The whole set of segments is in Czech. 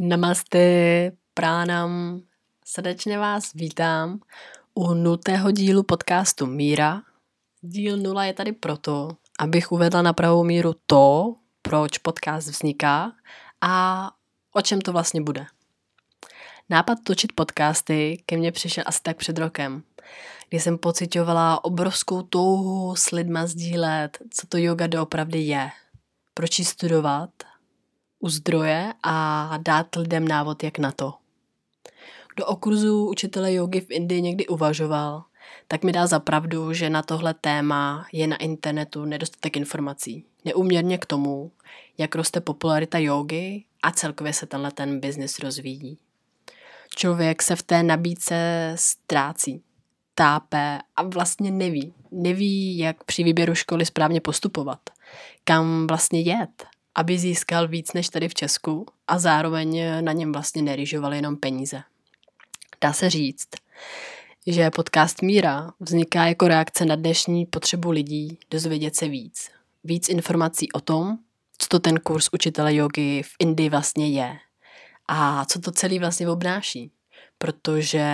Namaste, pránam. Srdečně vás vítám u nutého dílu podcastu Míra. Díl nula je tady proto, abych uvedla na pravou míru to, proč podcast vzniká a o čem to vlastně bude. Nápad točit podcasty ke mně přišel asi tak před rokem, kdy jsem pocitovala obrovskou touhu s lidma sdílet, co to yoga doopravdy je, proč ji studovat u zdroje a dát lidem návod, jak na to. Kdo o kurzu učitele jogy v Indii někdy uvažoval, tak mi dá za pravdu, že na tohle téma je na internetu nedostatek informací. Neuměrně k tomu, jak roste popularita jogy a celkově se tenhle ten biznis rozvíjí. Člověk se v té nabídce ztrácí, tápe a vlastně neví. Neví, jak při výběru školy správně postupovat, kam vlastně jet, aby získal víc než tady v Česku a zároveň na něm vlastně neryžoval jenom peníze. Dá se říct, že podcast Míra vzniká jako reakce na dnešní potřebu lidí dozvědět se víc. Víc informací o tom, co to ten kurz učitele jogy v Indii vlastně je a co to celý vlastně obnáší. Protože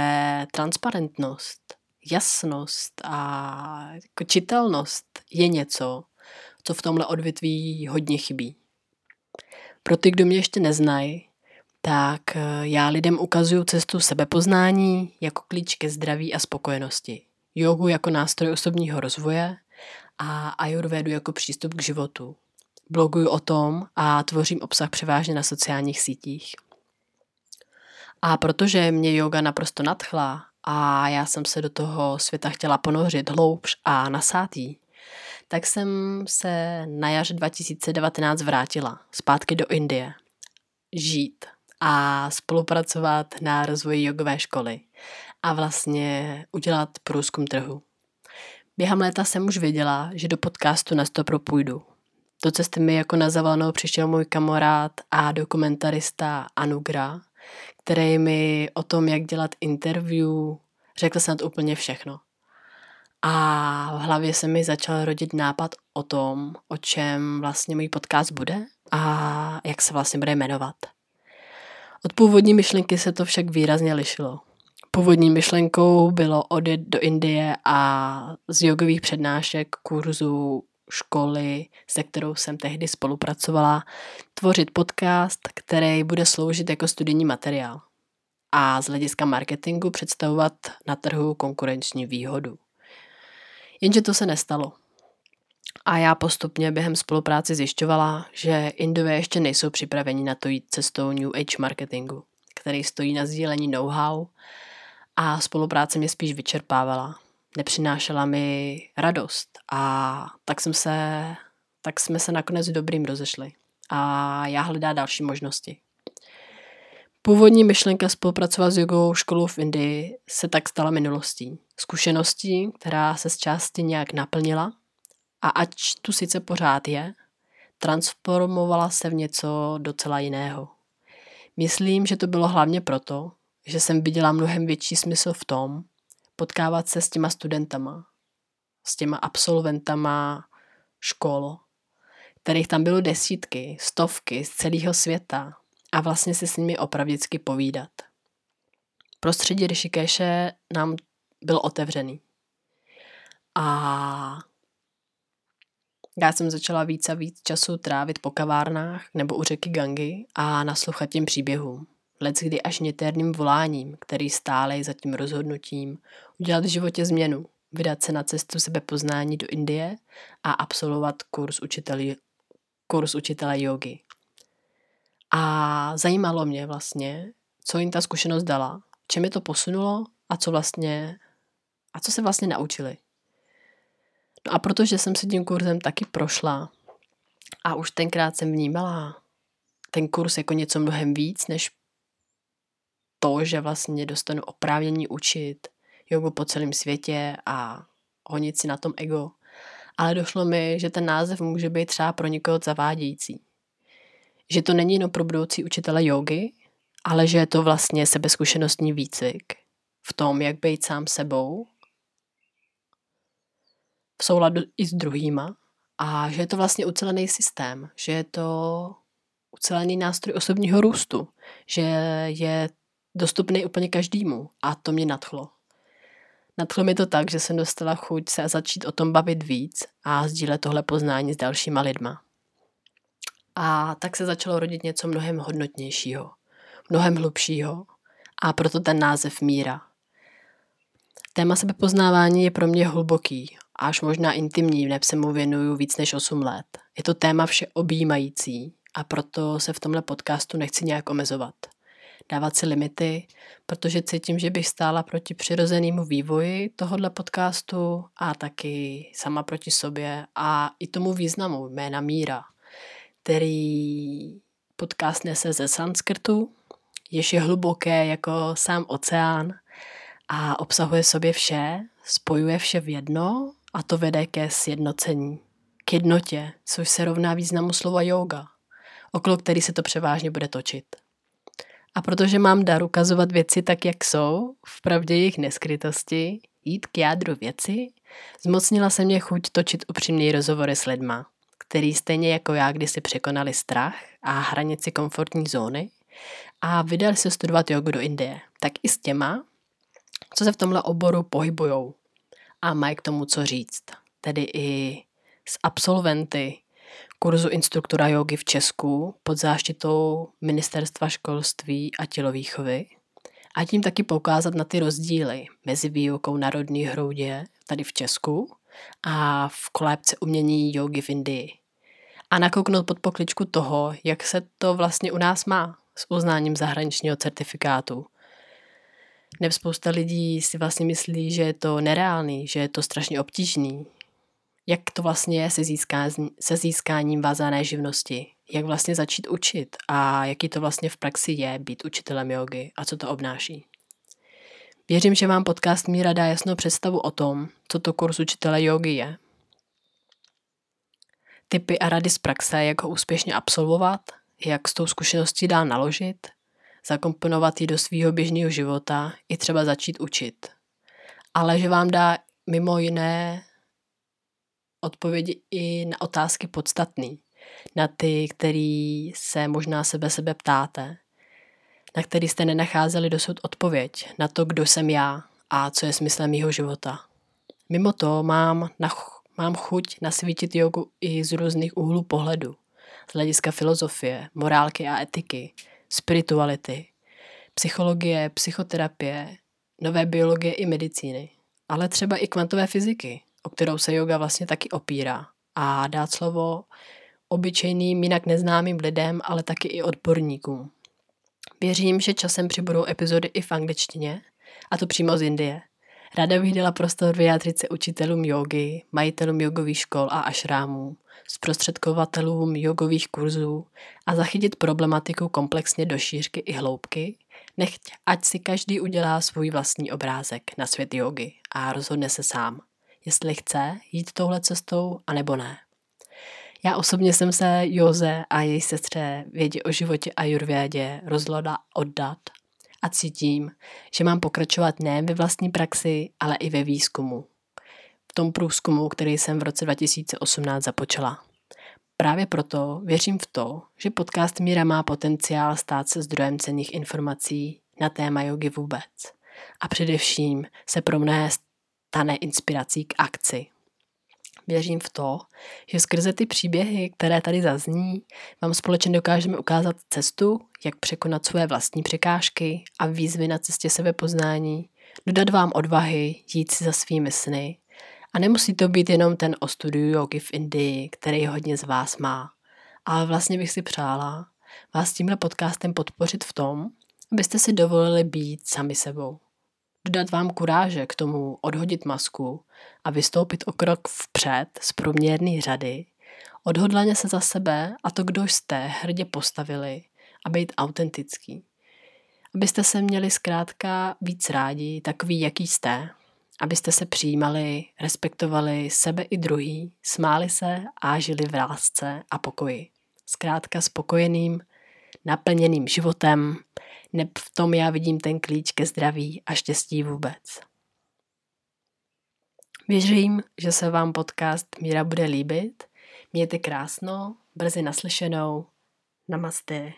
transparentnost, jasnost a jako čitelnost je něco, co v tomhle odvětví hodně chybí. Pro ty, kdo mě ještě neznají, tak eh, já lidem ukazuju cestu sebepoznání jako klíč ke zdraví a spokojenosti. Jogu jako nástroj osobního rozvoje a ayurvedu jako přístup k životu. Bloguju o tom a tvořím obsah převážně na sociálních sítích. A protože mě yoga naprosto nadchla a já jsem se do toho světa chtěla ponořit hloubš a nasátý, tak jsem se na jaře 2019 vrátila zpátky do Indie. Žít a spolupracovat na rozvoji jogové školy a vlastně udělat průzkum trhu. Během léta jsem už věděla, že do podcastu na stopro půjdu. Do cesty mi jako na zavolenou přišel můj kamarád a dokumentarista Anugra, který mi o tom, jak dělat interview, řekl snad úplně všechno. A v hlavě se mi začal rodit nápad o tom, o čem vlastně můj podcast bude a jak se vlastně bude jmenovat. Od původní myšlenky se to však výrazně lišilo. Původní myšlenkou bylo odjet do Indie a z jogových přednášek, kurzů, školy, se kterou jsem tehdy spolupracovala, tvořit podcast, který bude sloužit jako studijní materiál a z hlediska marketingu představovat na trhu konkurenční výhodu. Jenže to se nestalo. A já postupně během spolupráce zjišťovala, že Indové ještě nejsou připraveni na to jít cestou New Age marketingu, který stojí na sdílení know-how a spolupráce mě spíš vyčerpávala. Nepřinášela mi radost a tak, jsem se, tak jsme se nakonec dobrým rozešli. A já hledá další možnosti. Původní myšlenka spolupracovat s jogou školou v Indii se tak stala minulostí. Zkušeností, která se z části nějak naplnila a ať tu sice pořád je, transformovala se v něco docela jiného. Myslím, že to bylo hlavně proto, že jsem viděla mnohem větší smysl v tom, potkávat se s těma studentama, s těma absolventama škol, kterých tam bylo desítky, stovky z celého světa a vlastně se s nimi opravdicky povídat. Prostředí Rishikeše nám byl otevřený. A já jsem začala víc a víc času trávit po kavárnách nebo u řeky Gangy a naslouchat těm příběhům. Lec kdy až nětérným voláním, který stále za tím rozhodnutím udělat v životě změnu, vydat se na cestu sebepoznání do Indie a absolvovat kurz, učiteli, kurz učitele jogy. A zajímalo mě vlastně, co jim ta zkušenost dala, čem je to posunulo a co vlastně a co se vlastně naučili. No a protože jsem si tím kurzem taky prošla a už tenkrát jsem vnímala ten kurz jako něco mnohem víc, než to, že vlastně dostanu oprávnění učit jogu po celém světě a honit si na tom ego. Ale došlo mi, že ten název může být třeba pro někoho zavádějící. Že to není jenom pro budoucí učitele jogy, ale že je to vlastně sebezkušenostní výcvik v tom, jak být sám sebou v souladu i s druhýma a že je to vlastně ucelený systém, že je to ucelený nástroj osobního růstu, že je dostupný úplně každému a to mě nadchlo. Nadchlo mi to tak, že jsem dostala chuť se začít o tom bavit víc a sdílet tohle poznání s dalšíma lidma. A tak se začalo rodit něco mnohem hodnotnějšího, mnohem hlubšího a proto ten název míra. Téma sebepoznávání je pro mě hluboký, až možná intimní, neb se mu věnuju víc než 8 let. Je to téma vše objímající a proto se v tomhle podcastu nechci nějak omezovat. Dávat si limity, protože cítím, že bych stála proti přirozenému vývoji tohohle podcastu a taky sama proti sobě a i tomu významu jména Míra, který podcast nese ze sanskrtu, jež je hluboké jako sám oceán a obsahuje sobě vše, spojuje vše v jedno a to vede ke sjednocení, k jednotě, což se rovná významu slova yoga, okolo který se to převážně bude točit. A protože mám dar ukazovat věci tak, jak jsou, v pravdě jejich neskrytosti, jít k jádru věci, zmocnila se mě chuť točit upřímný rozhovory s lidma, který stejně jako já kdysi překonali strach a hranici komfortní zóny a vydali se studovat jogu do Indie, tak i s těma, co se v tomhle oboru pohybujou a mají k tomu co říct. Tedy i s absolventy kurzu instruktora jogy v Česku pod záštitou Ministerstva školství a tělovýchovy a tím taky poukázat na ty rozdíly mezi výukou národní hroudě tady v Česku a v kolébce umění jogy v Indii. A nakouknout pod pokličku toho, jak se to vlastně u nás má s uznáním zahraničního certifikátu. Neb spousta lidí si vlastně myslí, že je to nereálný, že je to strašně obtížný. Jak to vlastně je se, získá, se získáním vázané živnosti? Jak vlastně začít učit? A jaký to vlastně v praxi je být učitelem jogy a co to obnáší? Věřím, že vám podcast Míra dá jasnou představu o tom, co to kurz učitele jogy je. Typy a rady z praxe, jak ho úspěšně absolvovat, jak s tou zkušeností dá naložit, zakomponovat ji do svého běžného života i třeba začít učit. Ale že vám dá mimo jiné odpovědi i na otázky podstatné, na ty, který se možná sebe sebe ptáte, na který jste nenacházeli dosud odpověď na to, kdo jsem já a co je smyslem mýho života. Mimo to mám, na, mám chuť nasvítit jogu i z různých úhlů pohledu z hlediska filozofie, morálky a etiky, spirituality, psychologie, psychoterapie, nové biologie i medicíny, ale třeba i kvantové fyziky, o kterou se yoga vlastně taky opírá a dát slovo obyčejným, jinak neznámým lidem, ale taky i odborníkům. Věřím, že časem přibudou epizody i v angličtině, a to přímo z Indie. Ráda bych dala prostor vyjádřit se učitelům jogy, majitelům jogových škol a ašrámů, zprostředkovatelům jogových kurzů a zachytit problematiku komplexně do šířky i hloubky, nechť ať si každý udělá svůj vlastní obrázek na svět jogy a rozhodne se sám, jestli chce jít touhle cestou, anebo ne. Já osobně jsem se Joze a její sestře vědě o životě a jurvědě rozhodla oddat a cítím, že mám pokračovat ne ve vlastní praxi, ale i ve výzkumu. V tom průzkumu, který jsem v roce 2018 započala. Právě proto věřím v to, že podcast Míra má potenciál stát se zdrojem cených informací na téma jogy vůbec. A především se pro mne stane inspirací k akci. Věřím v to, že skrze ty příběhy, které tady zazní, vám společně dokážeme ukázat cestu, jak překonat své vlastní překážky a výzvy na cestě sebepoznání, dodat vám odvahy jít si za svými sny. A nemusí to být jenom ten o studiu jogi v Indii, který hodně z vás má. Ale vlastně bych si přála vás tímhle podcastem podpořit v tom, abyste si dovolili být sami sebou dodat vám kuráže k tomu odhodit masku a vystoupit o krok vpřed z průměrné řady, odhodlaně se za sebe a to, kdo jste, hrdě postavili a být autentický. Abyste se měli zkrátka víc rádi, takový, jaký jste, abyste se přijímali, respektovali sebe i druhý, smáli se a žili v lásce a pokoji. Zkrátka spokojeným, naplněným životem, neb v tom já vidím ten klíč ke zdraví a štěstí vůbec. Věřím, že se vám podcast Míra bude líbit. Mějte krásno, brzy naslyšenou. Namaste.